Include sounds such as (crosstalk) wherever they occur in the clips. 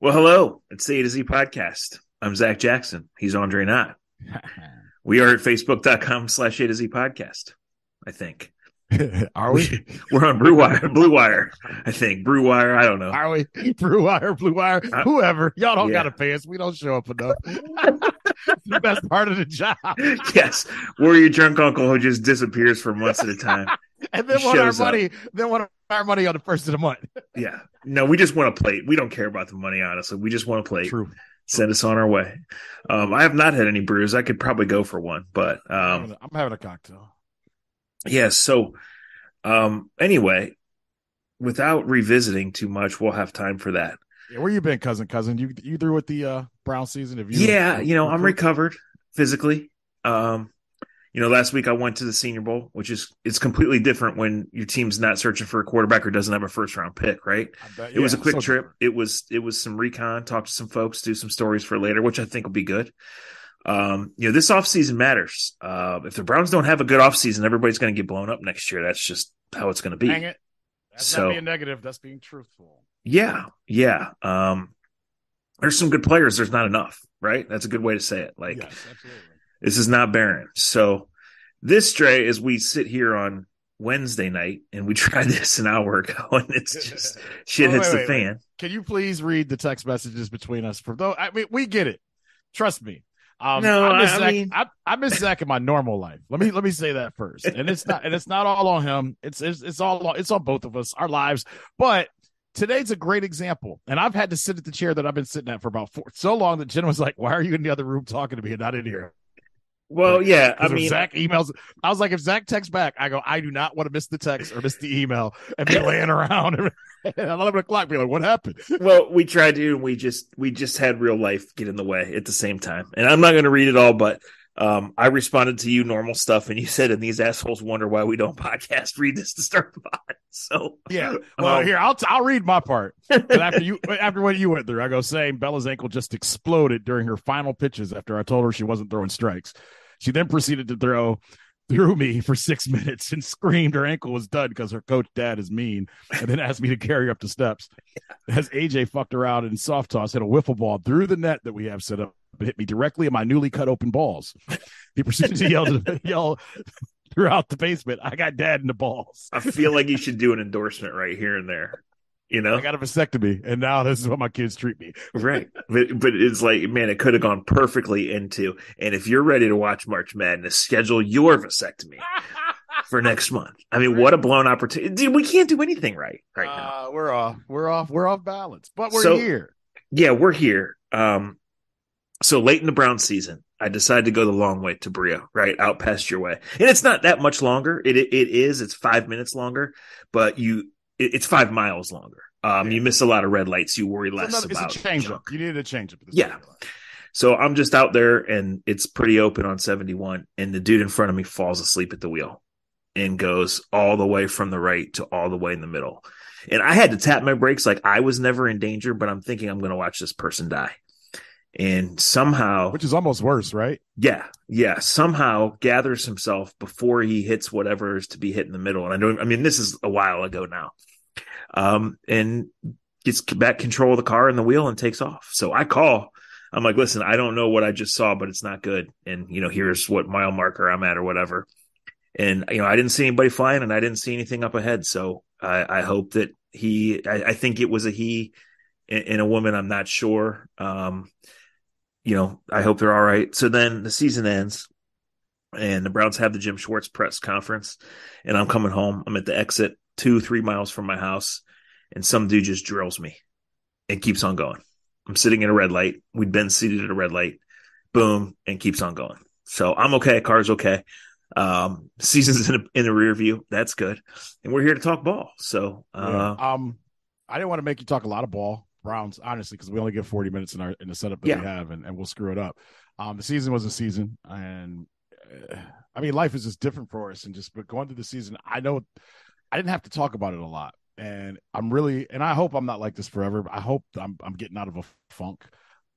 Well, hello. It's the A to Z podcast. I'm Zach Jackson. He's Andre Knott. (laughs) we are at facebook.com slash A to Z podcast, I think. (laughs) Are we? (laughs) We're on Blue Wire, Blue Wire, I think. Blue Wire, I don't know. Are we? Blue Wire, Blue Wire, Uh, whoever. Y'all don't yeah. got to pay us. We don't show up enough. the best part of the job. yes. We're your drunk uncle who just disappears for months at a time. And then want our Shows up. money, then want our money on the first of the month. (laughs) Yeah. No, we just want to play. We don't care about the money, honestly. We just want to play. True. Send us on our way. Um, I have not had any brews. I could probably go for one, but I'm, um, having a- I'm having a cocktail. yeah. So, um, anyway, without revisiting too much, we'll have time for that. Yeah, where you been, cousin? Cousin, you you through with the uh, Brown season? Have you? yeah, you know, I'm recovered physically. Um, you know, last week I went to the Senior Bowl, which is it's completely different when your team's not searching for a quarterback or doesn't have a first round pick, right? Bet- It was a quick so trip. It was it was some recon, talk to some folks, do some stories for later, which I think will be good. Um, you know, this offseason matters. Uh, if the Browns don't have a good offseason, everybody's going to get blown up next year. That's just how it's going to be. Dang it. That's So- not being negative. That's being truthful. Yeah, yeah. Um, there's some good players. There's not enough, right? That's a good way to say it. Like yes, absolutely. This is not barren. So this Dre, as we sit here on Wednesday night and we (laughs) tried this an hour ago, and it's (laughs) just shit Oh, hits wait, the wait, wait. fan. Can you please read the text messages between us? For though, I mean, we get it. Trust me. Um, No, I miss I Zach. mean- I, I miss Zach in my normal life. Let me let me say that first. And it's not and it's not all on him. It's it's it's all on, it's on both of us, our lives. But today's a great example. And I've had to sit at the chair that I've been sitting at for about four, so long that Jen was like, "Why are you in the other room talking to me and not in here?" Well, yeah. I mean, Zach emails. I was like, if Zach texts back, I go, I do not want to miss the text or miss the email and be laying around (laughs) at eleven o'clock, be like, "What happened?" well, we tried to, and we just we just had real life get in the way at the same time. And I'm not going to read it all, but um, I responded to you normal stuff, and you said, "And these assholes wonder why we don't (laughs) podcast." Read this to start the pod. So Yeah. Well, Um, here I'll I'll read my part. (laughs) But after you after what you went through, I go saying Bella's ankle just exploded during her final pitches after I told her she wasn't throwing strikes. She then proceeded to throw through me for six (laughs) minutes and screamed her ankle was done because her coach dad is mean, and then asked me to carry her up the steps. As AJ fucked around and soft toss, hit a wiffle ball through the net that we have set up. and hit me directly in my newly cut open balls. He proceeded to yell to (laughs) yell throughout the basement. I got dad in the balls. I feel like you should do an endorsement right here and there. You know, I got a vasectomy, and now this is what my kids treat me. (laughs) right? But but it's like, man, it could have gone perfectly into. And if you're ready to watch March Madness, schedule your vasectomy (laughs) for next month. I mean, what a blown opportunity, dude. We can't do anything right right now. Uh, we're off. We're off. We're off balance, but we're So- here. yeah, we're here. Um, so late in the Brown season, I decided to go the long way to Berea, right out past your way, and it's not that much longer. It it, it is. It's five minutes longer, but you it, it's five miles longer. Um, Yeah. you miss a lot of red lights. You worry less another, about it's a change junk. up. You needed a change up. Yeah. So I'm just out there, and it's pretty open on 71, and the dude in front of me falls asleep at the wheel and goes all the way from the right to all the way in the middle. And I had to tap my brakes like I was never in danger, but I'm thinking I'm going to watch this person die. And somehow, which is almost worse, right? yeah, yeah, somehow gathers himself before he hits whatever is to be hit in the middle. And I don't, I mean, this is a while ago now. Um, and gets back control of the car and the wheel and takes off. So I call. I'm like, listen, I don't know what I just saw, but it's not good. And you know, here's what mile marker I'm at or whatever. And you know, I didn't see anybody flying, and I didn't see anything up ahead. So I, I hope that he. I, I think it was a he and, and a woman. I'm not sure. Um, you know, I hope they're all right. So then the season ends, and the Browns have the Jim Schwartz press conference, and I'm coming home. I'm at the exit, two, three miles from my house, and some dude just drills me and keeps on going. I'm sitting in a red light. We'd been seated at a red light. Boom, and keeps on going. So I'm okay. Car's okay. Um, (laughs) season's in, a, in the rear view. That's good. And we're here to talk ball. So, uh, Yeah. Um, I didn't want to make you talk a lot of ball Browns, honestly, because we only get 40 minutes in our in the setup that Yeah. we have, and, and we'll screw it up. Um, the season was a season, and uh, I mean, life is just different for us, and just but going through the season, I know I didn't have to talk about it a lot, and I'm really, and I hope I'm not like this forever. But I hope I'm I'm getting out of a funk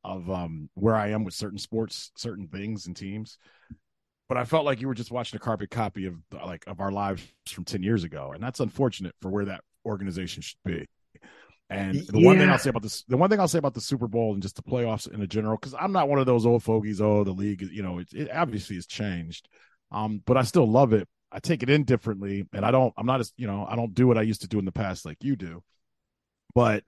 of um where I am with certain sports, certain things and teams. But I felt like you were just watching a carpet copy of like of our lives from ten years ago, and that's unfortunate for where that organization should be. And the yeah. one thing I'll say about this, the one thing I'll say about the Super Bowl and just the playoffs in a general, because I'm not one of those old fogies. Oh, the league, you know, it, it obviously has changed, um, but I still love it. I take it in differently, and I don't. I'm not as you know, I don't do what I used to do in the past like you do. But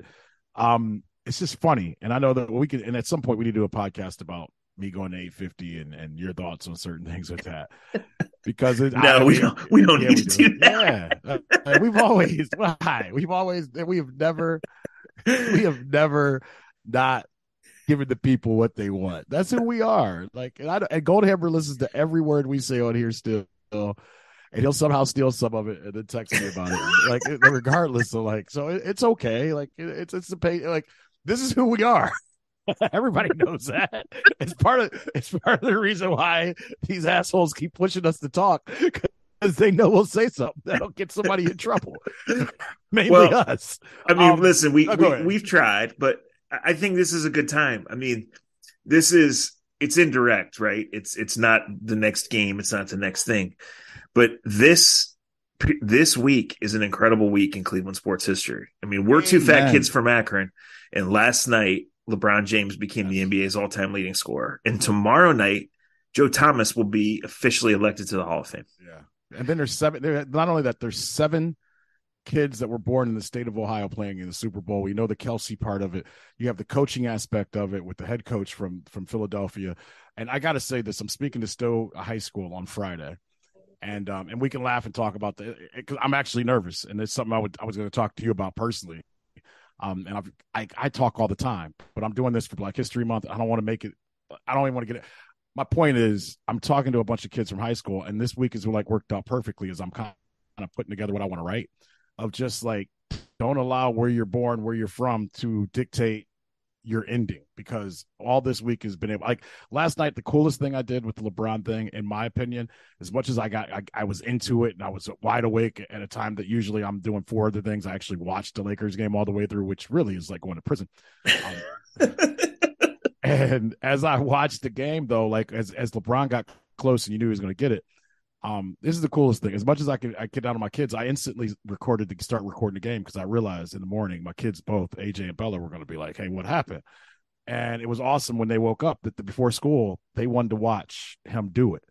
um, it's just funny, and I know that we can. And at some point, we need to do a podcast about me going to 850 and, and your thoughts on certain things with that. (laughs) Because it, no I, we don't we don't yeah, need we to do, do that. Yeah uh, we've always (laughs) why? We've always we have never we have never not given the people what they want. That's who we are. Like and, I, and goldhammer listens to every word we say on here still and he'll somehow steal some of it and then text me about it. (laughs) Like regardless of like so it, it's okay. Like it, it's it's a pay like this is who we are (laughs) Everybody knows that. It's part of it's part of the reason why these assholes keep pushing us to talk because they know we'll say something that'll get somebody in trouble. (laughs) Mainly well, us. I mean, um, listen, we, oh, we have tried, but I think this is a good time. I mean, this is it's indirect, right? It's it's not the next game, it's not the next thing. But this this week is an incredible week in Cleveland sports history. I mean, we're two fat kids from Akron, and last night LeBron James became the NBA's all time leading scorer. And tomorrow night, Joe Thomas will be officially elected to the Hall of Fame. Yeah. And then there's seven, there, not only that, there's seven kids that were born in the state of Ohio playing in the Super Bowl. We know the Kelce part of it. You have the coaching aspect of it with the head coach from from Philadelphia. And I got to say this: I'm speaking to Stow High School on Friday, and um, and we can laugh and talk about the. Because I'm actually nervous, and it's something I would I was going to talk to you about personally. Um, and I've, I, I talk all the time, but I'm doing this for Black History Month. I don't want to make it. I don't even want to get it. My point is, I'm talking to a bunch of kids from high school, and this week is like worked out perfectly as I'm kind of putting together what I want to write. Of just like, don't allow where you're born, where you're from, to dictate your ending because all this week has been able like last night the coolest thing i did with the lebron thing in my opinion as much as i got I, I, was into it and i was wide awake at a time that usually i'm doing four other things i actually watched the lakers game all the way through which really is like going to prison. Um, (laughs) and as i watched the game though like as, as lebron got close and you knew he was going to get it um, this is the coolest thing. As much as I could, I get down to my kids. I instantly recorded to start recording the game because I realized in the morning my kids, both AJ and Bella, were going to be like, "Hey, what happened?" And it was awesome when they woke up that the, before school they wanted to watch him do it,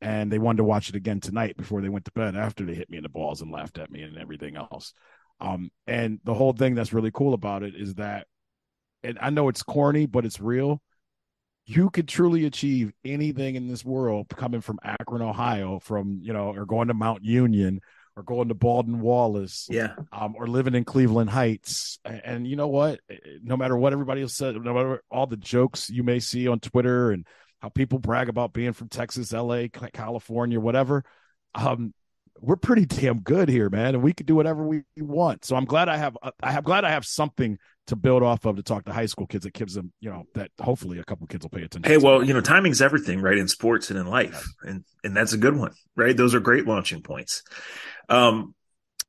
and they wanted to watch it again tonight before they went to bed after they hit me in the balls and laughed at me and everything else. Um, and the whole thing that's really cool about it is that, and I know it's corny, but it's real you could truly achieve anything in this world coming from Akron, Ohio, from you know, or going to Mount Union, or going to Baldwin Wallace, yeah, um, or living in Cleveland Heights. And, and, you know what? No matter what everybody else said, no matter all the jokes you may see on Twitter and how people brag about being from Texas, L.A., California, whatever, um, we're pretty damn good here, man, and we can do whatever we want. So I'm glad I have I have glad I have something to build off of to talk to high school kids that gives them, you know, that hopefully a couple kids will pay attention. Hey, well, you know, timing's everything, right? In sports and in life. And and that's a good one, right? Those are great launching points. Um,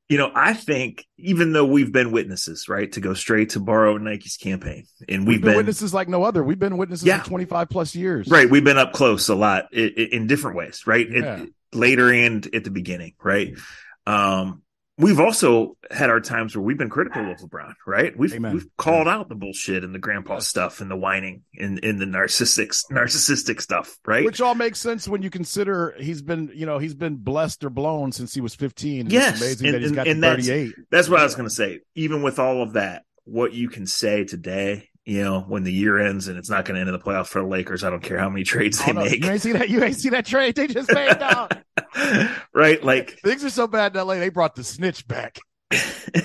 you know, I think even though we've been witnesses, right, to go straight to borrow Nike's campaign, and we've, we've been, been, witnesses like no other. We've been witnesses yeah. for 25 plus years. Right. We've been up close a lot in, in different ways, right? Yeah. It, later and at the beginning, right? Um, we've also had our times where we've been critical of LeBron, right? We've Amen. we've called out the bullshit and the grandpa stuff and the whining and, and the narcissistic narcissistic stuff, right? Which all makes sense when you consider he's been, you know, he's been blessed or blown since he was 15. Yes. It's amazing and, that he's got and 38. That's, that's what yeah. I was going to say. Even with all of that, what you can say today you know, when the year ends and it's not going to end in the playoffs for the Lakers. I don't care how many trades they make. You ain't see that. You ain't see that trade they just made (laughs) down. (laughs) right? Like things are so bad in LA. They brought the snitch back. (laughs) I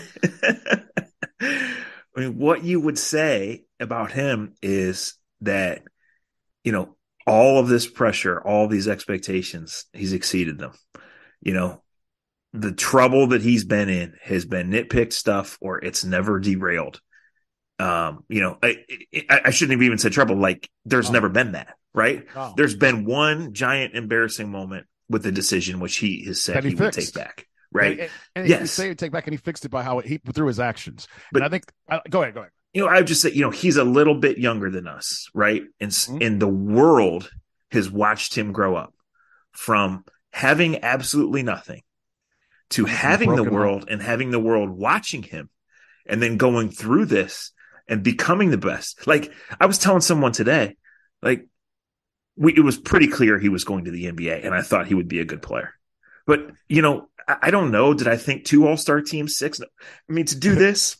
mean, what you would say about him is that, you know, all of this pressure, all these expectations, he's exceeded them. You know, the trouble that he's been in has been nitpicked stuff or it's never derailed um, you know, I, I, shouldn't have even said trouble. Like, there's oh. never been that, right? Oh. There's been one giant embarrassing moment with the decision which he has said he, he would take back, right? And, and yes, say take back, and he fixed it by how he through his actions. But and I think, uh, go ahead, go ahead. You know, I would just say, you know, he's a little bit younger than us, right? And mm-hmm. and the world has watched him grow up from having absolutely nothing to having the world and having the world watching him and then going through this and becoming the best. Like I was telling someone today, like we, it was pretty clear he was going to the NBA and I thought he would be a good player. But, you know, I, I don't know. Did I think two all star teams, six? I mean, to do (laughs) this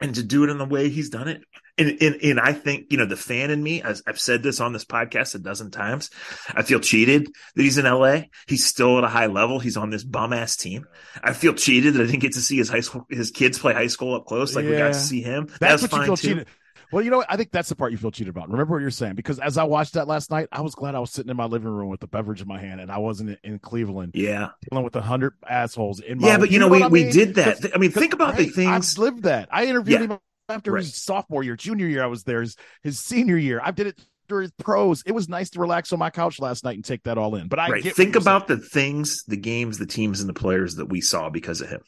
and to do it in the way he's done it. And, and, and I think, you know, the fan in me, as I've said this on this podcast a dozen times, I feel cheated that he's in LA. He's still at a high level. He's on this bum ass team. I feel cheated that I didn't get to see his high school, his kids play high school up close. Like yeah. we got to see him. That's, That's what you feel too. cheated. Well, you know what? I think that's the part you feel cheated about. Remember what you're saying? Because as I watched that last night, I was glad I was sitting in my living room with a beverage in my hand and I wasn't in, Cleveland. Yeah. Dealing with a hundred assholes in my Yeah, but you, know, know we, I mean? we did that. I mean, think about right, the things. I've lived that. I interviewed yeah. him after right. his sophomore year, junior year. I was there. His, his senior year. I did it during his pros. It was nice to relax on my couch last night and take that all in. But I right. think about saying. the things, the games, the teams, and the players that we saw because of him.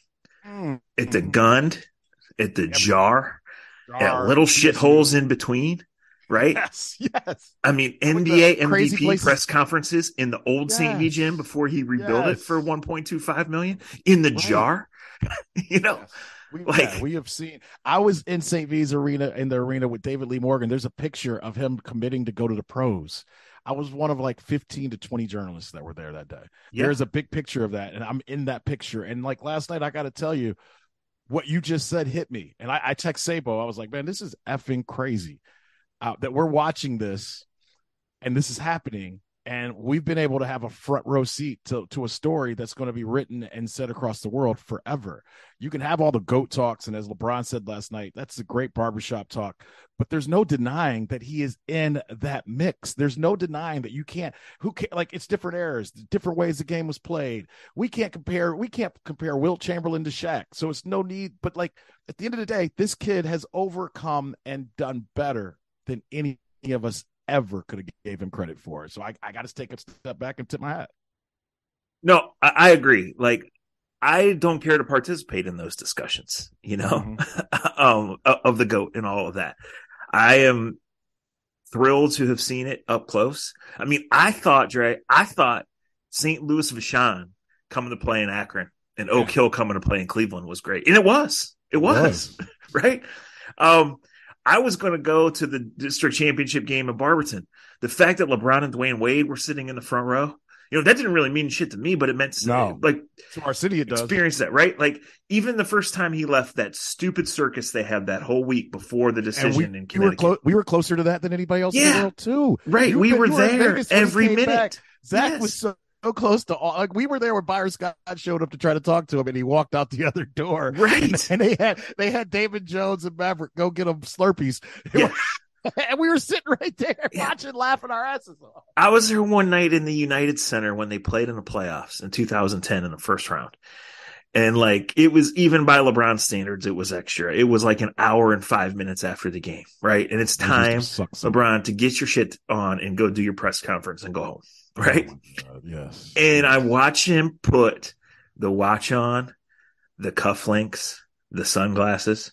Mm. At the Gund, at the yep. jar, at little shitholes in between, right? Yes, yes. I mean, NBA MVP press conferences in the old yes. St. V gym before he rebuilt yes. it for 1.25 million in the right. jar. (laughs) you know, we, like yeah, we have seen. I was in St. V's arena in the arena with David Lee Morgan. There's a picture of him committing to go to the pros. I was one of like 15 to 20 journalists that were there that day. Yeah. There's a big picture of that, and I'm in that picture. And like last night, I got to tell you, what you just said hit me. And I, I text Sabo. I was like, man, this is effing crazy uh, that we're watching this and this is happening and we've been able to have a front row seat to, to a story that's going to be written and said across the world forever. You can have all the goat talks, and as LeBron said last night, that's a great barbershop talk. But there's no denying that he is in that mix. There's no denying that you can't. Who can like? It's different eras, different ways the game was played. We can't compare. We can't compare Wilt Chamberlain to Shaq. So it's no need. But like at the end of the day, this kid has overcome and done better than any of us ever could have gave him credit for. So I, I got to take a step back and tip my hat. No, I, I, agree. Like I don't care to participate in those discussions, you know, mm-hmm. (laughs) um, of the goat and all of that. I am thrilled to have seen it up close. I mean, I thought, Dre, I thought St. Louis Vashon coming to play in Akron and Oak Hill coming to play in Cleveland was great. And it was. It was, it was. (laughs) right? Um, I was going to go to the district championship game in Barberton. The fact that LeBron and Dwyane Wade were sitting in the front row, you know, that didn't really mean shit to me, but it meant no. like to our city. It does experience that, right? Like even the first time he left that stupid circus they had that whole week before the decision we, in Connecticut, we were, clo- we were, closer to that than anybody else yeah. in the world too. Right, we were, were there every minute. Back. Zach yes. was so so close to all. Like we were there when Byron Scott showed up to try to talk to him, and he walked out the (laughs) other door. Right, and, (laughs) and they had they had David Jones and Maverick go get them Slurpees. (laughs) Yeah. and we were sitting right there yeah. watching, laughing our asses off. I was there one night in the United Center when they played in the playoffs in 2010 in the first round. And like it was even by LeBron standards, it was extra. It was like an hour and five minutes after the game, right? And it's time, LeBron, to get your shit on and go do your press conference and go home. Right? Oh yes. And I watch him put the watch on, the cufflinks, the sunglasses,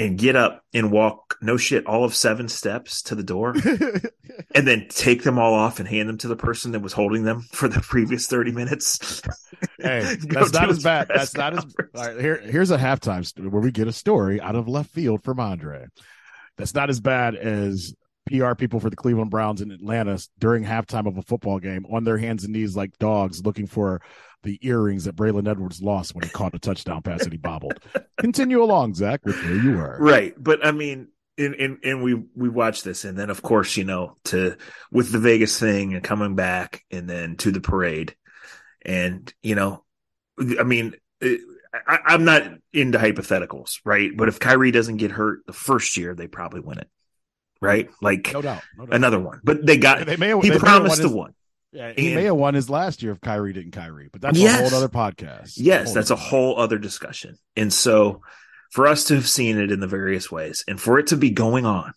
and get up and walk no shit all of seven steps to the door (laughs) and then take them all off and hand them to the person that was holding them for the previous 30 minutes (laughs) hey (laughs) that's not as bad that's not as all right here here's a halftime where we get a story out of left field from andre that's not as bad as PR people for the Cleveland Browns in Atlanta during halftime of a football game on their hands and knees like dogs looking for the earrings that Braylon Edwards lost when he caught a touchdown pass and he bobbled. (laughs) Continue along, Zach, with where you were. Right. But I mean, and, and, and we, we watched this and then of course, you know, to, with the Vegas thing and coming back and then to the parade and, you know, I mean, uh, I, am not into hypotheticals, right? But if Kyrie doesn't get hurt the first year, they probably win it right? Like no doubt, no doubt. another one. But they got they may have, he promised the one. Yeah, he and, may have won his last year if Kyrie didn't Kyrie, but that's yes, a whole other podcast. Yes, that's a whole other discussion. And so for us to have seen it in the various ways and for it to be going on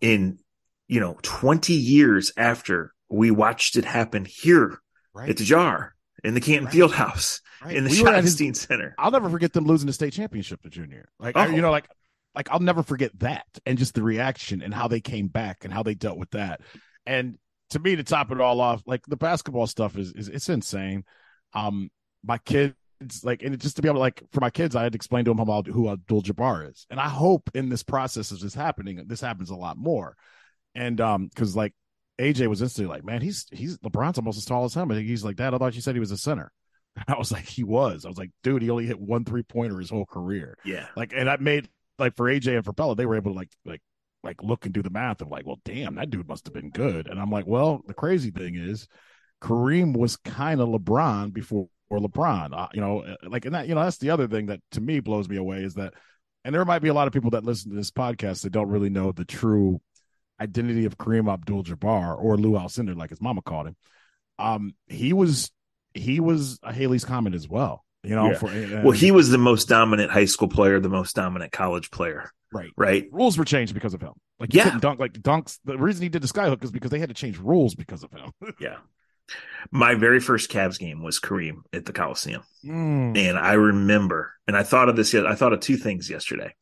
in, you know, 20 years after we watched it happen here right. at the jar in the Canton right. Field right. in the we Schottenstein Center. I'll never forget them losing the state championship to junior. Like, oh. you know, like like I'll never forget that and just the reaction and how they came back and how they dealt with that. And to me, to top it all off, like the basketball stuff is is it's insane. Um, my kids like and just to be able to like for my kids, I had to explain to them about who Abdul Jabbar is, and I hope in this process of this happening, this happens a lot more, and um because like AJ was instantly like, man, he's he's LeBron's almost as tall as him, and he's like, Dad, I thought you said he was a center. (laughs) I was like, he was. I was like, dude, he only hit one three pointer his whole career. Yeah. Like, and that made like for AJ and for Bella, they were able to like like like look and do the math of like, well, damn, that dude must have been good. And I'm like, well, the crazy thing is, Kareem was kind of LeBron before LeBron. Uh, you know, uh, like and that you know that's the other thing that to me blows me away is that, and there might be a lot of people that listen to this podcast that don't really know the true identity of Kareem Abdul-Jabbar or Lou Alcindor, like his mama called him. Um, he was he was a Halley's Comet as well. You know, Yeah. for Well, he was the most dominant high school player, the most dominant college player, right. right? Rules were changed because of him. Like you Yeah. couldn't dunk like dunks. The reason he did the skyhook is because they had to change rules because of him. (laughs) Yeah. My very first Cavs game was Kareem at the Coliseum. Mm. And I remember, and I thought of this, I thought of two things yesterday.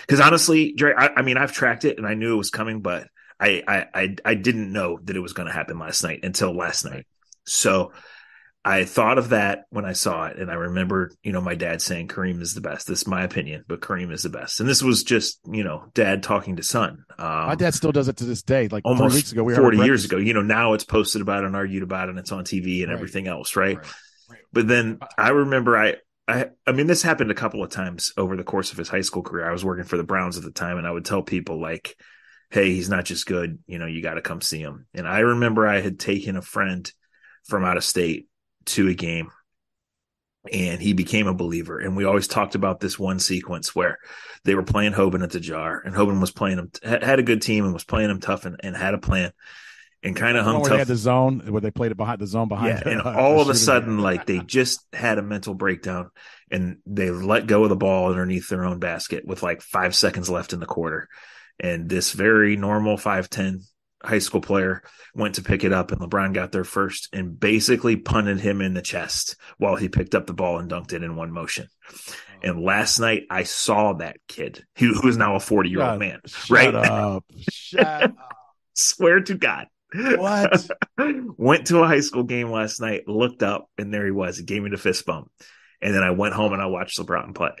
Because honestly, Dre, I, I mean, I've tracked it and I knew it was coming, but I, I, I, I didn't know that it was going to happen last night until last night. So I thought of that when I saw it. And I remember, you know, my dad saying Kareem is the best. This is my opinion, but Kareem is the best. And this was just, you know, dad talking to son. Um, My dad still does it to this day. Like almost weeks ago, we 40 years ago. You know, now it's posted about and argued about and it's on TV and Right. everything else, right? Right. Right. But then I remember I, I, I mean, this happened a couple of times over the course of his high school career. I was working for the Browns at the time, and I would tell people like, "Hey, he's not just good. You know, you got to come see him." And I remember I had taken a friend from out of state to a game, and he became a believer. And we always talked about this one sequence where they were playing Hoban at the Jar, and Hoban was playing him had a good team and was playing him tough and, and had a plan, and kind of hung tough they had the zone where they played it behind the zone behind. yeah, (laughs) and uh, all the of a sudden, like they just had a mental breakdown and they let go of the ball underneath their own basket with like five seconds left in the quarter. And this very normal 5'10 high school player went to pick it up, and LeBron got there first and basically punted him in the chest while he picked up the ball and dunked it in one motion. And last night, I saw that kid who, who is now a 40 year old man. Shut right? up. Shut up. (laughs) Swear to God. What? (laughs) went to a high school game last night, looked up, and there he was. He gave me the fist bump. And then I went home and I watched LeBron play.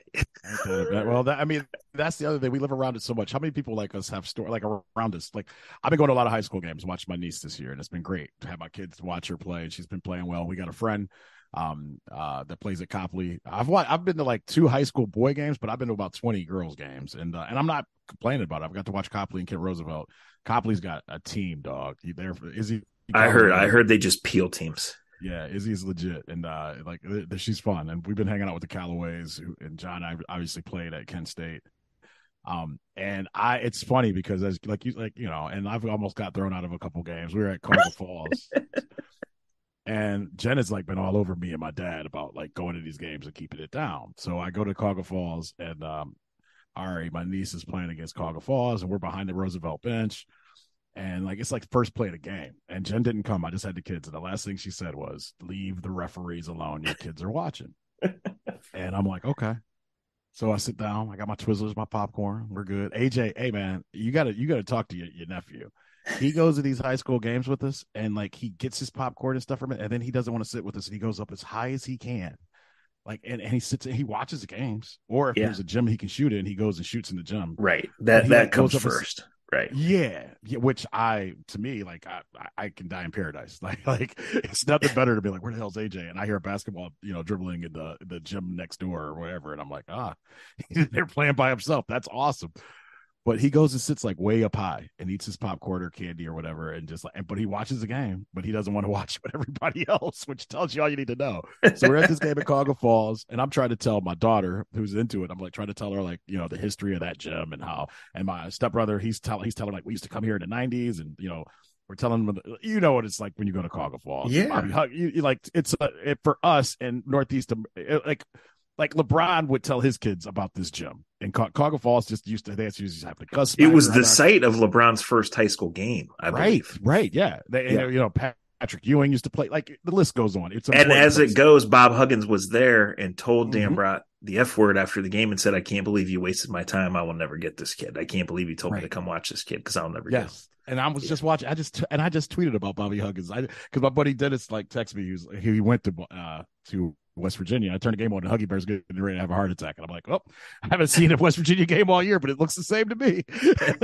Okay, well, that, I mean, that's the other thing. We live around it so much. How many people like us have story like around us? Like, I've been going to a lot of high school games. Watched my niece this year, and it's been great to have my kids watch her play. And she's been playing well. We got a friend um uh that plays at Copley. I've wa- I've been to like two high school boy games, but I've been to about twenty girls games, and uh, and I'm not complaining about it. I've got to watch Copley and Kent Roosevelt. Copley's got a team, dog. He there for Izzy. I heard, I heard they just peel teams. Yeah, Izzy's legit, and uh, like th- th- she's fun, and we've been hanging out with the Callaways, who, and John. I obviously played at Kent State, um, and I. It's funny because as like you like you know, and I've almost got thrown out of a couple games. We were at Cuyahoga (laughs) Falls, and Jen has like been all over me and my dad about like going to these games and keeping it down. So I go to Cuyahoga Falls, and um, Ari, my niece is playing against Cuyahoga Falls, and we're behind the Roosevelt bench. And like it's like first play of the game, and Jen didn't come. I just had the kids, and the last thing she said was, "Leave the referees alone. Your kids are watching." (laughs) and I'm like, okay. So I sit down. I got my Twizzlers, my popcorn. We're good. AJ, hey man, you gotta you gotta talk to your, your nephew. He goes to these high school games with us, and like he gets his popcorn and stuff from it, and then he doesn't want to sit with us, and he goes up as high as he can. Like and, and he sits and he watches the games, or if Yeah. there's a gym he can shoot in, he goes and shoots in the gym. Right. That that like, comes up as- first. Right. Yeah, yeah, which I to me like I I- can die in paradise. (laughs) Like like it's nothing better to be like where the hell's AJ? And I hear basketball you know dribbling in the the gym next door or whatever, and I'm like ah, (laughs) they're playing by himself. That's awesome. But he goes and sits like way up high and eats his popcorn or candy or whatever, and just like but he watches the game, but he doesn't want to (laughs) watch it with everybody (laughs) else, which tells you all you need to know. So we're at this game at (laughs) Cuyahoga Falls, and I'm trying to tell my daughter who's into it. I'm like trying to tell her like you know the history of that gym and how. And my stepbrother, he's telling he's telling like we used to come here in the '90s, and you know we're telling them you know what it's like when you go to Cuyahoga Falls. Yeah. Bobby you, you like it's uh, it, for us in Northeast it- like. Like LeBron would tell his kids about this gym, and Ca- Cuyahoga Falls just used to. They used to have the Gus. It was the site of LeBron's first high school game, I right, believe. right, yeah. They, Yeah. you know, Patrick Ewing used to play. Like the list goes on. It's And as place. it goes, Bob Huggins was there and told Dan Mhm. Brott the F word after the game and said, I can't believe you wasted my time. I will never get this kid. I can't believe you told me to come watch this kid because I'll never get him. Yes. And I was just watching. I just and I just tweeted about Bobby Huggins. I because my buddy Dennis like texted me. He was he went to uh to West Virginia. I turned the game on, and Huggy Bear's getting ready to have a heart attack, and I'm like, oh, I haven't seen a West Virginia game all year, but it looks the same to me.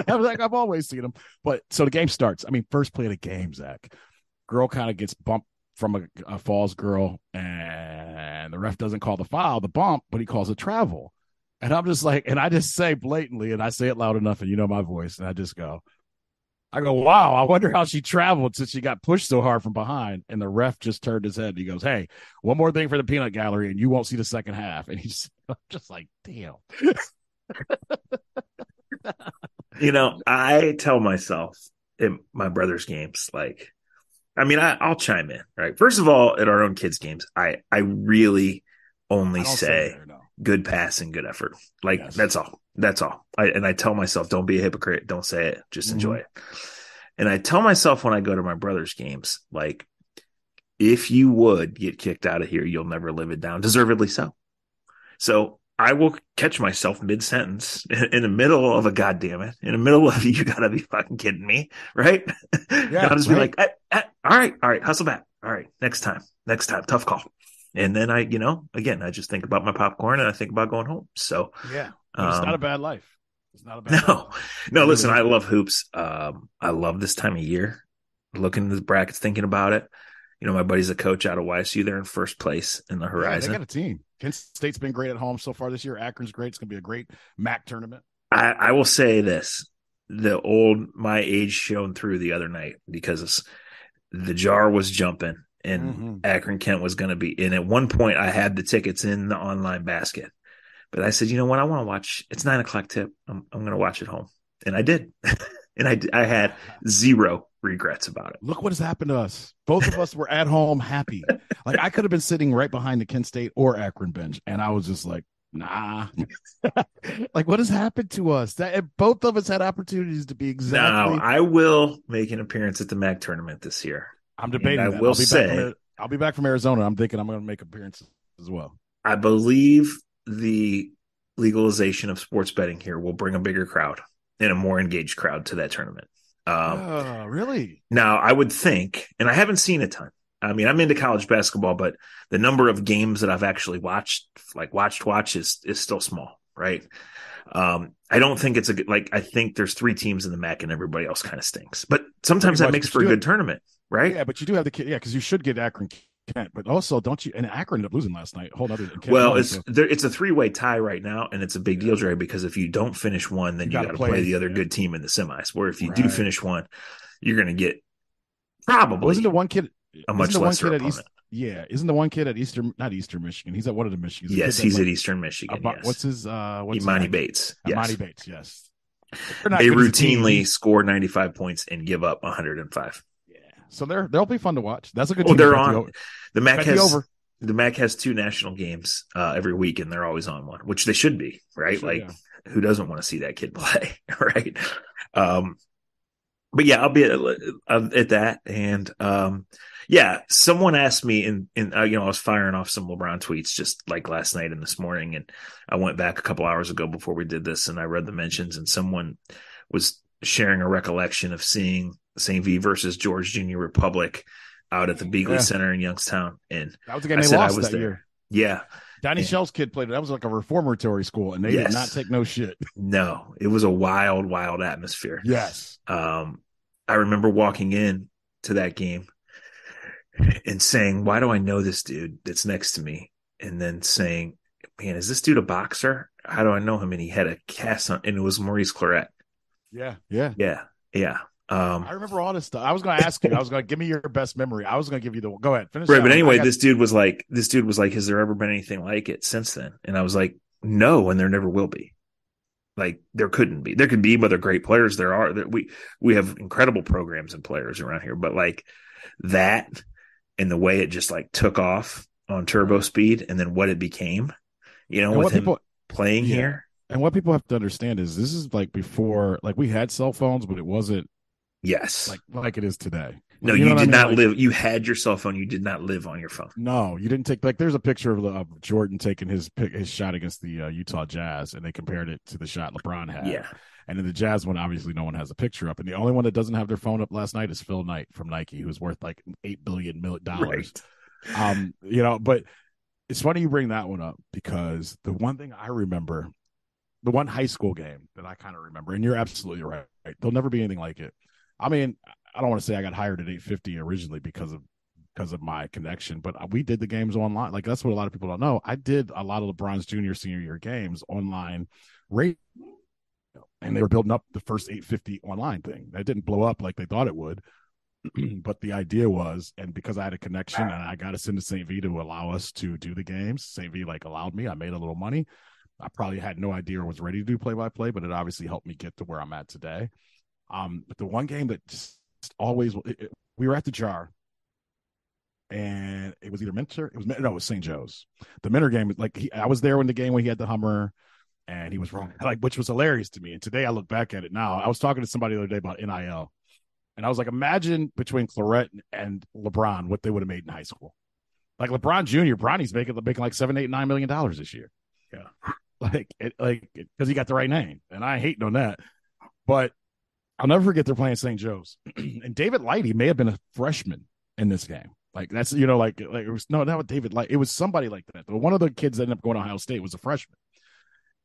(laughs) I'm like, I've always seen them. But so the game starts. I mean, first play of the game, Zach, girl kind of gets bumped from a, a falls girl, and the ref doesn't call the foul, the bump, but he calls a travel. And I'm just like, and I just say blatantly, and I say it loud enough, and you know my voice, and I just go, I go, wow, I wonder how she traveled since she got pushed so hard from behind. And the ref just turned his head. And he goes, Hey, one more thing for the peanut gallery, and you won't see the second half. And he's (laughs) just like, damn. you know, I tell myself in my brother's games, like, I mean, I, will chime in, right? First of all, at our own kids' games, I I really only say, say there, no. good pass and good effort. Like yes. that's all. That's all. I, and I tell myself, don't be a hypocrite. Don't say it. Just mm-hmm. enjoy it. And I tell myself when I go to my brother's games, like, if you would get kicked out of here, you'll never live it down. Deservedly so. So I will catch myself mid sentence in the middle of a goddamn it, in the middle of (laughs) you gotta be fucking kidding me, right? Yeah, (laughs) I'll just right. be like, eh, eh, all right, all right, hustle back. All right, next time, next time, tough call. And then I, you know, again, I just think about my popcorn and I think about going home. So yeah, um, it's not a um, bad life. It's not a bad (laughs) no, life. no. Listen, I love hoops. Um, I love this time of year. Looking at the brackets, thinking about it. You know, my buddy's a coach out of YSU. They're in first place in the horizon. Yeah, they got a team. Kent State's been great at home so far this year. Akron's great. It's going to be a great MAC tournament. I, I will say this: the old my age shone through the other night because the jar was jumping and mm-hmm. Akron Kent was going to be. And at one point, I had the tickets in the online basket, but I said, you know what? I want to watch. It's nine o'clock tip. I'm, I'm going to watch it home, and I did, (laughs) and I I had zero regrets about it. Look what has happened to us. Both of us were at home happy. (laughs) like I could have been sitting right behind the Kent State or Akron bench, and I was just like, nah. (laughs) like what has happened to us? That both of us had opportunities to be exactly. Now I will make an appearance at the MAC tournament this year. I'm debating. I will I'll say, from, I'll be back from Arizona. I'm thinking I'm going to make appearances as well. I believe the legalization of sports betting here will bring a bigger crowd and a more engaged crowd to that tournament. Um, oh, really? Now, I would think, and I haven't seen a ton. I mean, I'm into college basketball, but the number of games that I've actually watched, like watched, watch, is is still small, right? Um, I don't think it's a good, like, I think there's three teams in the MAC and everybody else kind of stinks. But sometimes that makes for a good tournament, right? Yeah, but you do have the yeah, because you should get Akron Kent, but also don't you? And Akron ended up losing last night. Hold other. well, it's so. there, it's a three way tie right now, and it's a big deal, Dre, because if you don't finish one, then you, you got to play, play, the other yeah. good team in the semis. Where if you right. do finish one, you're going to get probably wasn't the one kid a much lesser opponent. East, yeah, isn't the one kid at Eastern, not Eastern Michigan? He's at one of the Michigans. Yes, he's at Eastern Michigan. About, yes. What's his? uh what's Emoni Bates. Yes. Emoni Bates. Yes. They routinely score 95 points and give up 105. So they're they'll be fun to watch. That's a good. Oh, they're on. The, the MAC has over. the MAC has two national games uh, every week, and they're always on one, which they should be, right? Should, like, yeah. who doesn't want to see that kid (laughs) play, right? Um, but yeah, I'll be at, at that, and um, yeah, someone asked me, and and uh, you know, I was firing off some LeBron tweets just like last night and this morning, and I went back a couple hours ago before we did this, and I read the mentions, and someone was sharing a recollection of seeing St. V versus George Junior Republic out at the Beeghly yeah. Center in Youngstown, and that was the game I they lost I was that there. year. Yeah, Donnie Shell's kid played. That was like a reformatory school, and they yes. did not take no shit. (laughs) No, it was a wild, wild atmosphere. Yes. Um, I remember walking in to that game and saying, "Why do I know this dude that's next to me?" And then saying, "Man, is this dude a boxer? How do I know him?" And he had a cast on, and it was Maurice Clarett. Yeah, yeah, yeah, yeah. Um, I remember all this stuff. I was going to ask you. I was going to give me your best memory. I was going to give you the. Go ahead, finish. Right, but anyway, got... this dude was like, this dude was like, has there ever been anything like it since then? And I was like, no, and there never will be. Like there couldn't be. There could be, but they're great players. There are. That we we have incredible programs and players around here, but like that and the way it just like took off on turbo speed and then what it became, you know, and with him people, playing yeah. here. And what people have to understand is this is like before, like we had cell phones, but it wasn't. Yes. Like like it is today. No, you, know you did I mean? not like, live. You had your cell phone. You did not live on your phone. No, you didn't take. Like, there's a picture of, of Jordan taking his his shot against the uh, Utah Jazz, and they compared it to the shot LeBron had. Yeah. And in the Jazz one, obviously, no one has a picture up, and the only one that doesn't have their phone up last night is Phil Knight from Nike, who's worth like eight billion dollars. Right. Um, you know, but it's funny you bring that one up because the one thing I remember, the one high school game that I kind of remember, and you're absolutely right. There'll never be anything like it. I mean, I don't want to say I got hired at 850 originally because of because of my connection, but we did the games online. Like that's what a lot of people don't know. I did a lot of LeBron's junior senior year games online, radio, and they were building up the first 850 online thing. That didn't blow up like they thought it would. (clears throat) but the idea was, and because I had a connection and I got us into St. V to allow us to do the games, St. V like allowed me. I made a little money. I probably had no idea or was ready to do play by play, but it obviously helped me get to where I'm at today. Um, but the one game that just always it, it, we were at the jar, and it was either Mentor, it was no, it was St. Joe's. The Mentor game, like he, I was there when the game when he had the Hummer, and he was wrong, (laughs) like which was hilarious to me. And today I look back at it now. I was talking to somebody the other day about NIL, and I was like, imagine between Clarett and LeBron what they would have made in high school. Like LeBron Jr., Bronny's making making like seven, eight, nine million dollars this year. Yeah, like it, like because he got the right name, and I hate on that. But I'll never forget they're playing St. Joe's, (clears throat) and David Lighty may have been a freshman in this game. Like that's you know like like it was no not David Light it was somebody like that. But one of the kids that ended up going to Ohio State was a freshman,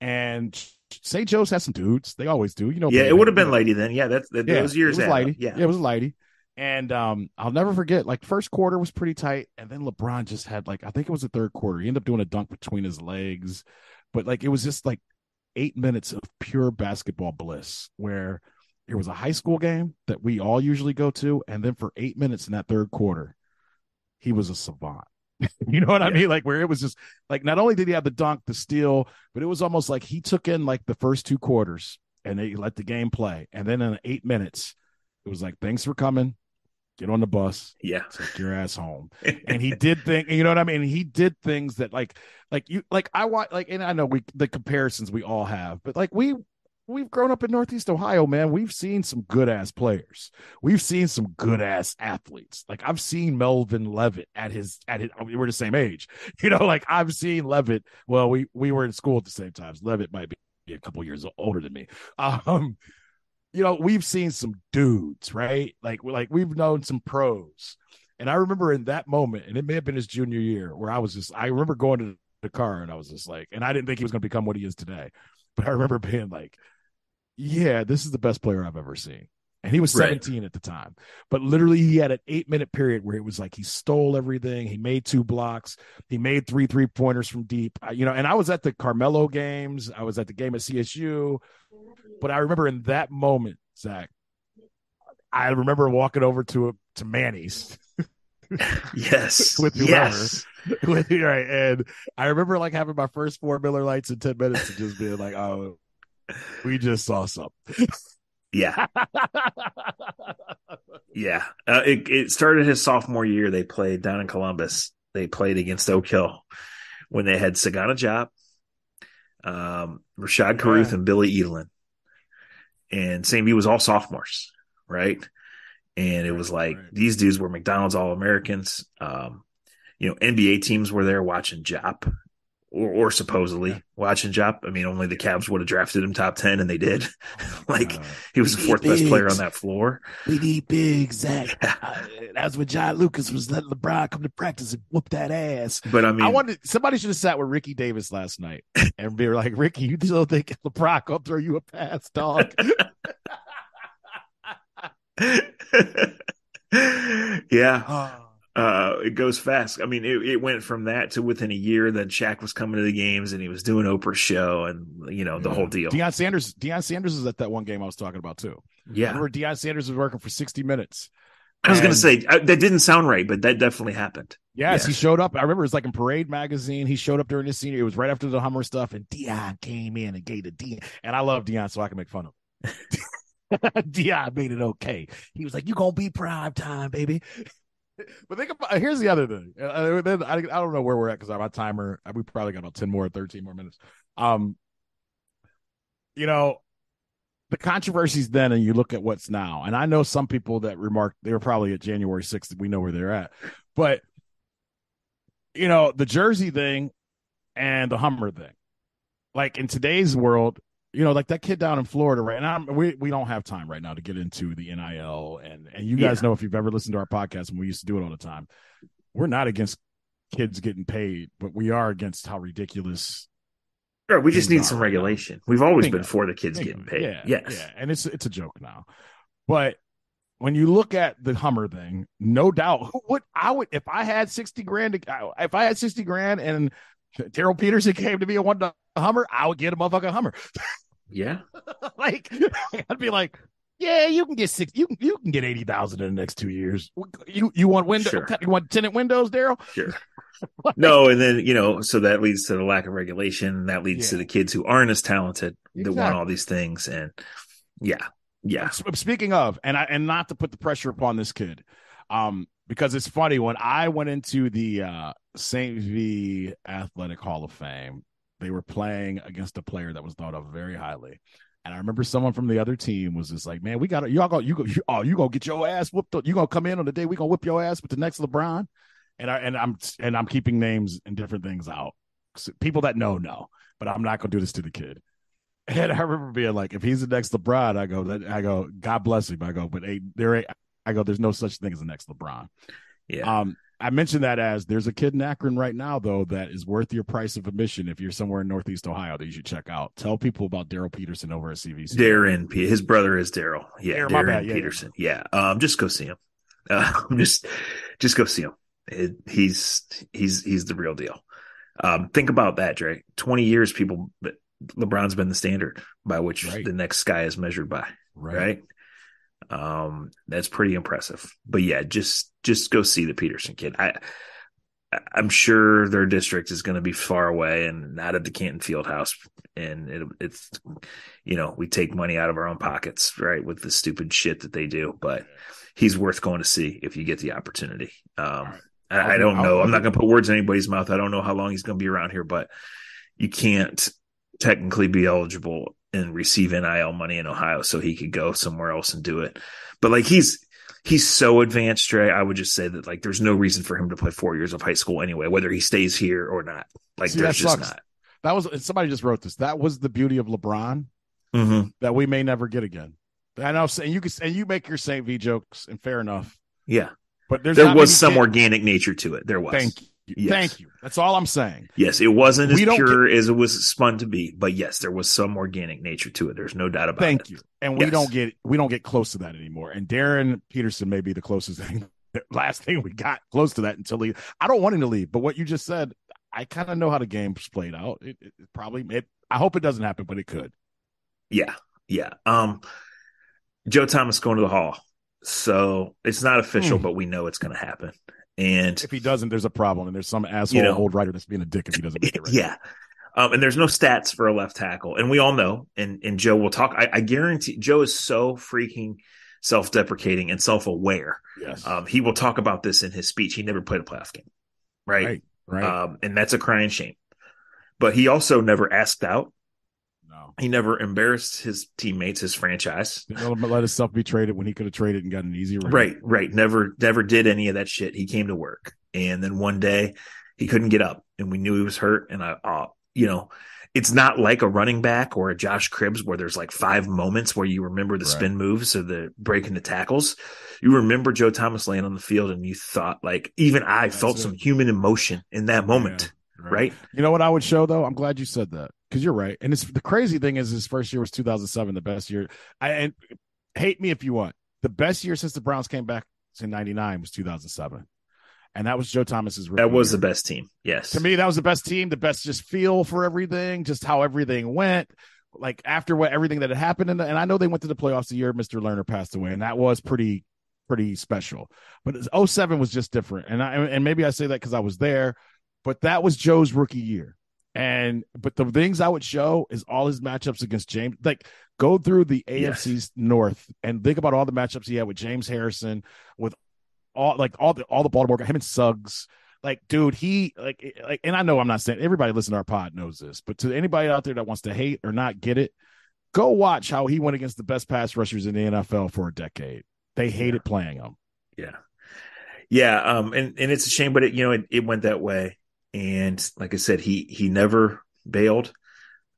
and St. Joe's has some dudes. They always do. You know. Yeah, it would have been Lighty then. Yeah, that's that, yeah, those years. It was Lighty. Yeah. yeah, it was Lighty. And um, I'll never forget. Like first quarter was pretty tight, and then LeBron just had like I think it was the third quarter. He ended up doing a dunk between his legs, but like it was just like eight minutes of pure basketball bliss where it was a high school game that we all usually go to, and then for eight minutes in that third quarter, he was a savant. (laughs) you know what yeah. I mean? Like where it was just like not only did he have the dunk, the steal, but it was almost like he took in like the first two quarters and they let the game play. And then in eight minutes, it was like, thanks for coming. Get on the bus. Yeah. Take your ass home. (laughs) and he did things, you know what I mean? He did things that like like you like I want like and I know we the comparisons we all have, but like we we've grown up in Northeast Ohio, man. We've seen some good ass players. We've seen some good ass athletes. Like I've seen Melvin Levett at his at his. we're the same age, (laughs) you know. Like I've seen Levett. Well, we we were in school at the same times. Levett might be a couple years older than me. Um, you know, we've seen some dudes, right? Like like we've known some pros. And I remember in that moment, and it may have been his junior year, where I was just I remember going to the car and I was just like, and I didn't think he was going to become what he is today. But I remember being like, yeah, this is the best player I've ever seen. And he was 17 right. at the time. But literally, he had an eight minute period where it was like he stole everything. He made two blocks. He made three three pointers from deep. You know, and I was at the Carmelo games. I was at the game at CSU. But I remember in that moment, Zach, I remember walking over to a, to Manny's. (laughs) yes. (laughs) with whoever. Yes. (laughs) With, right. And I remember like having my first four Miller Lights in 10 minutes and just being like, oh, we just saw something. Yeah. (laughs) yeah. Uh, it, it started his sophomore year. They played down in Columbus. They played against Oak Hill when they had Sagana Diop, um, Rashad Carruth, yeah. and Billy Edelin. And St. Was all sophomores, right? And it was like right. these dudes were McDonald's All Americans. Um, you know, NBA teams were there watching Diop or, or supposedly yeah. watching Diop. I mean, only the Cavs would have drafted him top 10 and they did. (laughs) like uh, he was the fourth best player on that floor. We need big Zach. (laughs) uh, that's when John Lucas was letting LeBron come to practice and whoop that ass. But I mean, I wanted somebody should have sat with Ricky Davis last night and be like, Ricky, you still think LeBron will throw you a pass, dog? (laughs) yeah. Oh uh, it goes fast. I mean, it, it went from that to within a year. Then Shaq was coming to the games and he was doing Oprah's show and you know the yeah. whole deal. Deion Sanders, Deion Sanders is at that one game I was talking about too. Yeah, I remember Deion Sanders was working for sixty minutes. I was going to say uh, that didn't sound right, but that definitely happened. Yes, yes, he showed up. I remember it was like in Parade magazine. He showed up during his senior. It was right after the Hummer stuff, and Deion came in and gave the Deion. And I love Deion, so I can make fun of him. (laughs) Deion made it okay. He was like, "You gonna be prime time, baby." But think about here's the other thing. Uh, then I, I don't know where we're at because my timer. We probably got about ten more, thirteen more minutes. Um, you know, the controversies then, and you look at what's now. And I know some people that remarked they were probably at January sixth. We know where they're at, but you know the Jersey thing and the Hummer thing. Like in today's world, you know, like that kid down in Florida, right? And I'm, we we don't have time right now to get into the NIL, and and you guys yeah. know if you've ever listened to our podcast, and we used to do it all the time, we're not against kids getting paid, but we are against how ridiculous. Sure, we just need some right now. regulation. We've always Think been for the kids getting paid. Yeah, yes. yeah, and it's it's a joke now, but when you look at the Hummer thing, no doubt, who would I would if I had sixty grand, if I had sixty grand and Daryl Peterson came to me and wanted a Hummer, I would get a motherfucking Hummer. (laughs) Yeah. (laughs) like I'd be like, yeah, you can get six, you can you can get eighty thousand in the next two years. You you want window, Sure. you want tenant windows, Daryl? Sure. (laughs) No, and then you know, so that leads to the lack of regulation. That leads to the kids who aren't as talented that want all these things, and yeah, yeah, Speaking of, and I and not to put the pressure upon this kid, um, because it's funny when I went into the uh St. V Athletic Hall of Fame, they were playing against a player that was thought of very highly. And I remember someone from the other team was just like, "Man, we got to y'all go, you go, you, oh, you gonna get your ass whooped? You gonna come in on the day we gonna whip your ass with the next LeBron?" And I and I'm and I'm keeping names and different things out. So people that know know, but I'm not gonna do this to the kid. (laughs) And I remember being like, if he's the next LeBron, I go, that I go, God bless him. I go, but hey, there ain't. I go, there's no such thing as the next LeBron. yeah. Um, I mentioned that as there's a kid in Akron right now though that is worth your price of admission if you're somewhere in Northeast Ohio that you should check out. Tell people about Daryl Peterson over at CVC. Darryn, his brother is Daryl. Yeah, Darryn, Darryn bad. Yeah, yeah. Peterson. Yeah, um, just go see him. (laughs) Uh, just, just go see him. It, he's he's he's the real deal. Um, think about that, Drake. Twenty years, people. LeBron's been the standard by which Right. the next guy is measured by. right? Um, that's pretty impressive. But yeah, just just go see the Peterson kid. I I'm sure their district is going to be far away and not at the Canton Field House, and it, it's you know we take money out of our own pockets, right, with the stupid shit that they do. But he's worth going to see if you get the opportunity. Um, I, I don't know. I'm not going to put words in anybody's mouth. I don't know how long he's going to be around here, but you can't technically be eligible and receive NIL money in Ohio, so he could go somewhere else and do it. But like he's he's so advanced, Trey. I would just say that like there's no reason for him to play four years of high school anyway, whether he stays here or not. Like See, there's just sucks. not. That was somebody just wrote this. That was the beauty of LeBron hmm that we may never get again. I know, and you can and you make your St. V jokes, and fair enough. Yeah, But there's there was some kids- organic nature to it. There was. Thank you. Yes. Thank you. That's all I'm saying. Yes, it wasn't as We don't pure as it was spun to be, but yes, there was some organic nature to it. There's no doubt about Thank it. Thank you. And we don't get we don't get close to that anymore. And Darryn Peterson may be the closest (laughs) thing, last thing we got close to that until he. I don't want him to leave, but what you just said, I kind of know how the game's played out. It, it it probably it. I hope it doesn't happen, but it could. Yeah, yeah. Um, Joe Thomas going to the Hall, so it's not official, Hmm. but we know it's going to happen. And If he doesn't, there's a problem, and there's some asshole know. old writer that's being a dick if he doesn't make it (laughs) right. yeah, um, and there's no stats for a left tackle, and we all know. And and Joe will talk. I, I guarantee Joe is so freaking self-deprecating and self-aware. Yes. Um, he will talk about this in his speech. He never played a playoff game, right? right. Right. Um, and that's a crying shame. But he also never asked out. He never embarrassed his teammates, his franchise. Let himself be traded when he could have traded and gotten an easy. Right, right. Never, never did any of that shit. He came to work, and then one day he couldn't get up, and we knew he was hurt. And I, uh, you know, it's not like a running back or a Josh Cribbs where there's like five moments where you remember the Right. spin moves or the breaking the tackles. You remember Joe Thomas laying on the field, and you thought like even I That's felt it. some human emotion in that moment, Yeah, right? You know what I would show though? I'm glad you said that because you're right. And it's the crazy thing is his first year was 2007, the best year. I and hate me if you want. The best year since the Browns came back in '99 was 2007, and that was Joe Thomas's. That was year. the best team. Yes, to me. That was the best team, the best just feel for everything, just how everything went. Like after what everything that had happened, in the, and I know they went to the playoffs the year Mr. Lerner passed away, and that was pretty pretty special. But 07 was just different, and I and maybe I say that because I was there, but that was Joe's rookie year. And but the things I would show is all his matchups against James. Like go through the Yes. AFC's North and think about all the matchups he had with James Harrison, with all like all the all the Baltimore guys, him and Suggs. Like, dude, he like like, and I know I'm not saying everybody listening to our pod knows this, but to anybody out there that wants to hate or not get it, go watch how he went against the best pass rushers in the NFL for a decade. They hated playing him. Yeah. Yeah. Um, and, and it's a shame, but it, you know, it, it went that way. And like I said, he, he never bailed.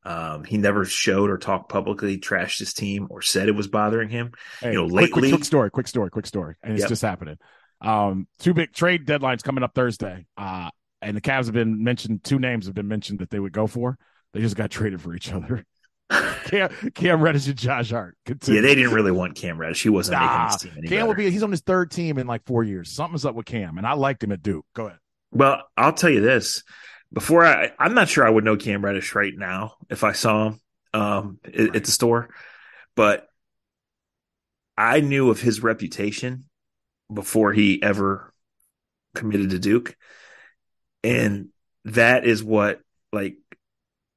Um, he never showed or talked publicly, trashed his team or said it was bothering him. Hey, You know, quick, quick, lately- quick story, quick story, quick story, and it's Yep. just happening. Um, two big trade deadlines coming up Thursday. Uh, and the Cavs have been mentioned. Two names have been mentioned that they would go for. They just got (laughs) traded for each other. (laughs) Cam, Cam Reddish and Josh Hart. Continue. Yeah, they didn't really want Cam Reddish. He wasn't nah, making this team any Cam better. will be. He's on his third team in like four years. Something's up with Cam, and I liked him at Duke. Go ahead. Well, I'll tell you this. Before I, I'm not sure I would know Cam Reddish right now if I saw him um, right. at the store, but I knew of his reputation before he ever committed to Duke, and that is what like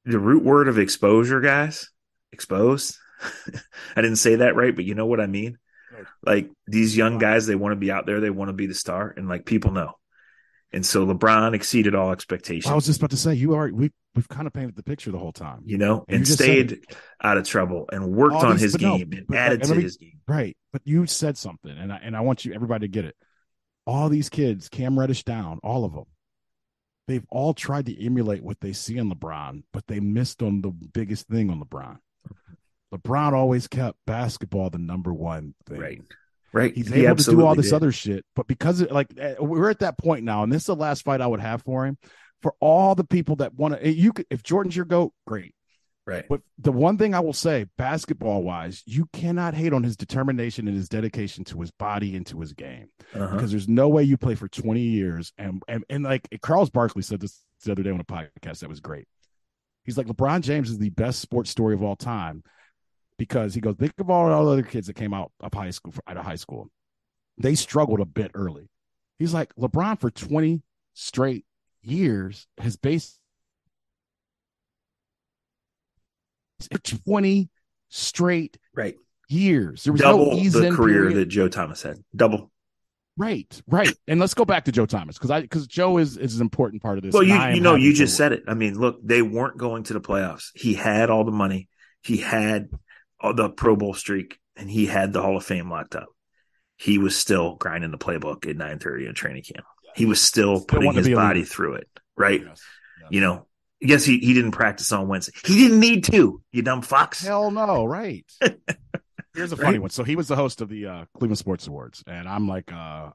the root word of exposure, guys. Exposed. (laughs) I didn't say that right, but you know what I mean. Like these young guys, they want to be out there. They want to be the star, and like people know. And so LeBron exceeded all expectations. I was just about to say you are we we've kind of painted the picture the whole time, you know, and, and stayed out of trouble and worked on his game no, and added to me, his game. Right, but you said something, and I and I want you everybody to get it. All these kids, Cam Reddish down, all of them, they've all tried to emulate what they see in LeBron, but they missed on the biggest thing on LeBron. LeBron always kept basketball the number one thing. Right. Right. He's he able to do all this did. other shit. But because it, like eh, we're at that point now, and this is the last fight I would have for him. For all the people that want to, eh, you could, if Jordan's your goat, great. Right. But the one thing I will say, basketball wise, you cannot hate on his determination and his dedication to his body and to his game. Uh-huh. Because there's no way you play for 20 years. And, and, and like Charles Barkley said this the other day on a podcast that was great. He's like, LeBron James is the best sports story of all time because he goes, think of all the other kids that came out of high school, out of high school. They struggled a bit early. He's like, LeBron for 20 straight years has based 20 straight right years. There was double no the career period. that Joe Thomas had. Double. Right, right. And let's go back to Joe Thomas because I because Joe is is an important part of this. Well, you you know you just said it. I mean, look, they weren't going to the playoffs. He had all the money. He had all the Pro Bowl streak, and he had the Hall of Fame locked up. He was still grinding the playbook at nine thirty in training camp. He was still, still putting his body through it. Right. Yes. Yes. You know, Yes, he, he didn't practice on Wednesday. He didn't need to, you dumb fox. Hell no, right. (laughs) Here's a funny right? one. So he was the host of the uh, Cleveland Sports Awards, and I'm like, uh,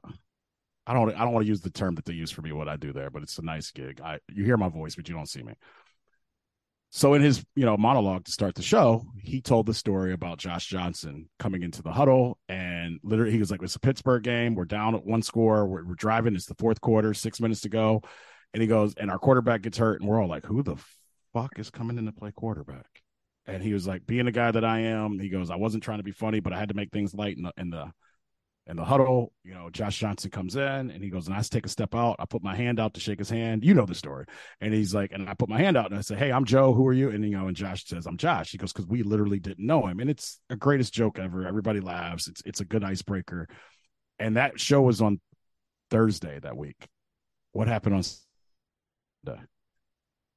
I don't, I don't want to use the term that they use for me what I do there, but it's a nice gig. I you hear my voice, but you don't see me. So in his, you know, monologue to start the show, he told the story about Josh Johnson coming into the huddle, and literally he was like, "It's a Pittsburgh game. We're down at one score. We're, we're driving. It's the fourth quarter. Six minutes to go." And he goes, and our quarterback gets hurt, and we're all like, who the fuck is coming in to play quarterback? And he was like, being the guy that I am, he goes, I wasn't trying to be funny, but I had to make things light in the in the in the huddle. You know, Josh Johnson comes in and he goes, and I take a step out. I put my hand out to shake his hand. You know the story. And he's like, and I put my hand out and I say, Hey, I'm Joe. Who are you? And you know, and Josh says, I'm Josh. He goes, because we literally didn't know him. And it's the greatest joke ever. Everybody laughs. It's it's a good icebreaker. And that show was on Thursday that week. What happened on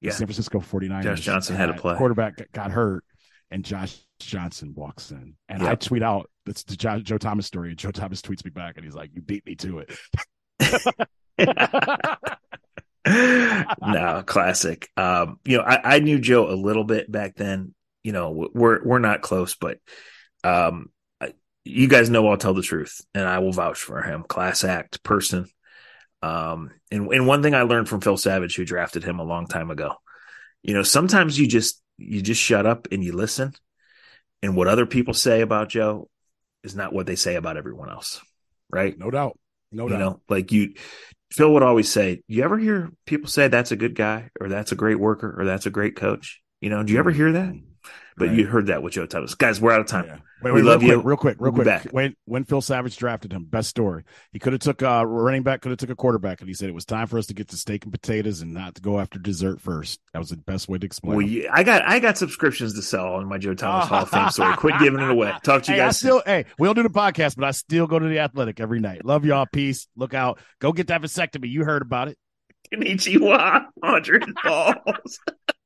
yeah. San Francisco 49ers. Josh Johnson had a play. Quarterback got hurt, and Josh Johnson walks in. And yep. I tweet out, it's the Joe, Joe Thomas story. And Joe Thomas tweets me back, and he's like, You beat me to it. (laughs) no, classic. Um, you know, I, I, knew Joe a little bit back then. You know, we're we're not close, but um, you guys know I'll tell the truth, and I will vouch for him. Class act person. Um, and, and one thing I learned from Phil Savage, who drafted him a long time ago, you know, sometimes you just, you just shut up and you listen. And what other people say about Joe is not what they say about everyone else. Right. No doubt. No you doubt. Know, like you, Phil would always say, you ever hear people say that's a good guy or that's a great worker or that's a great coach? You know, do you ever hear that? Mm-hmm. But right. you heard that with Joe Thomas. Guys, we're out of time. Yeah. Wait, wait, we love real you. Quick, real quick, real we'll quick. When when Phil Savage drafted him, best story. He could have took a running back, could have took a quarterback, and he said it was time for us to get to steak and potatoes and not to go after dessert first. That was the best way to explain. Well, yeah, I got I got subscriptions to sell on my Joe Thomas Hall of Fame story. (laughs) Quit giving it away. Talk to you hey, guys. I still, hey, we don't do the podcast, but I still go to the Athletic every night. Love y'all. Peace. Look out. Go get that vasectomy. You heard about it. Konnichiwa, Andre balls. (laughs)